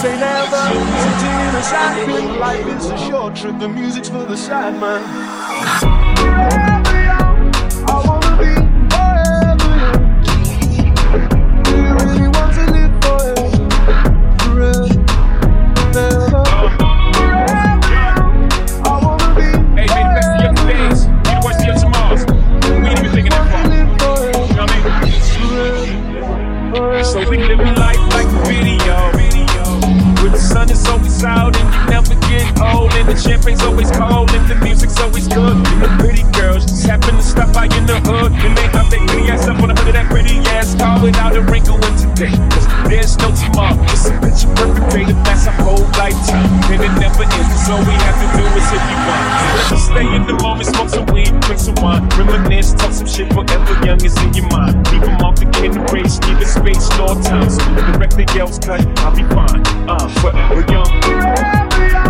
Say never. Sitting in a sad pit, life is a short trip. The music's for the sad man. I wanna be forever young. Do you really want to live forever? Forever, forever. Forever young, I wanna be Hey, made the best of your days. The worst of your tomorrows. Ain't even thinking that far. You know what I mean? So we living life like a video. The sun is always out and you never get old, and the champagne's always cold and the music's always good. And the pretty girls just happen to stop by in the hood, and they have their pretty ass up on the hood of that pretty ass car without a wrinkle in today. 'Cause there's no tomorrow, just a picture perfect day that lasts a whole lifetime, and it never ends. So all we have to do is if you want. Stay in the moment, smoke some weed, drink some wine, reminisce, talk some shit forever young is in your mind. Leave them off the kid race, neither space nor time. When the yells cut, I'll be fine. Uh, forever young.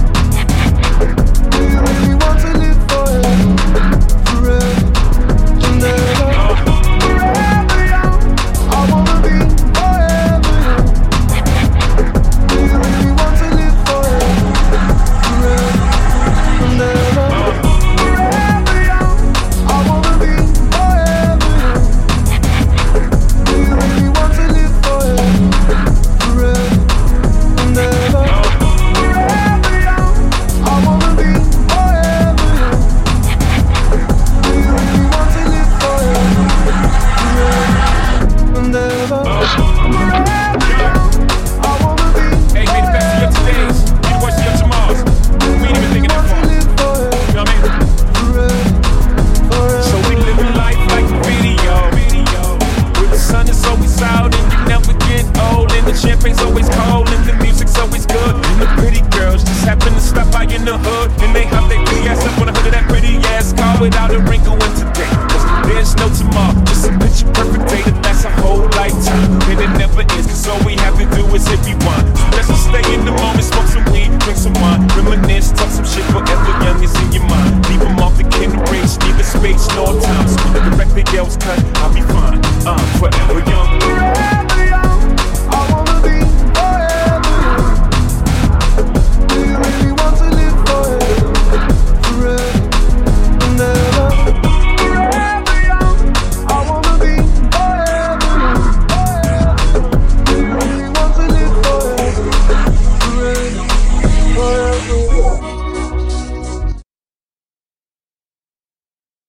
hood and they hop their ass up on the hood of that pretty ass car without a wrinkle in today. Cause there's no tomorrow, just a picture perfect day, that's a whole lifetime. And it never ends, cause all we have to do is if you want. So let's just stay in the moment, smoke some weed, drink some wine, reminisce, talk some shit forever young is in your mind. Leave them off the kin leave neither space nor time. So when the record yells cut, I'll be fine. I'm um, forever young.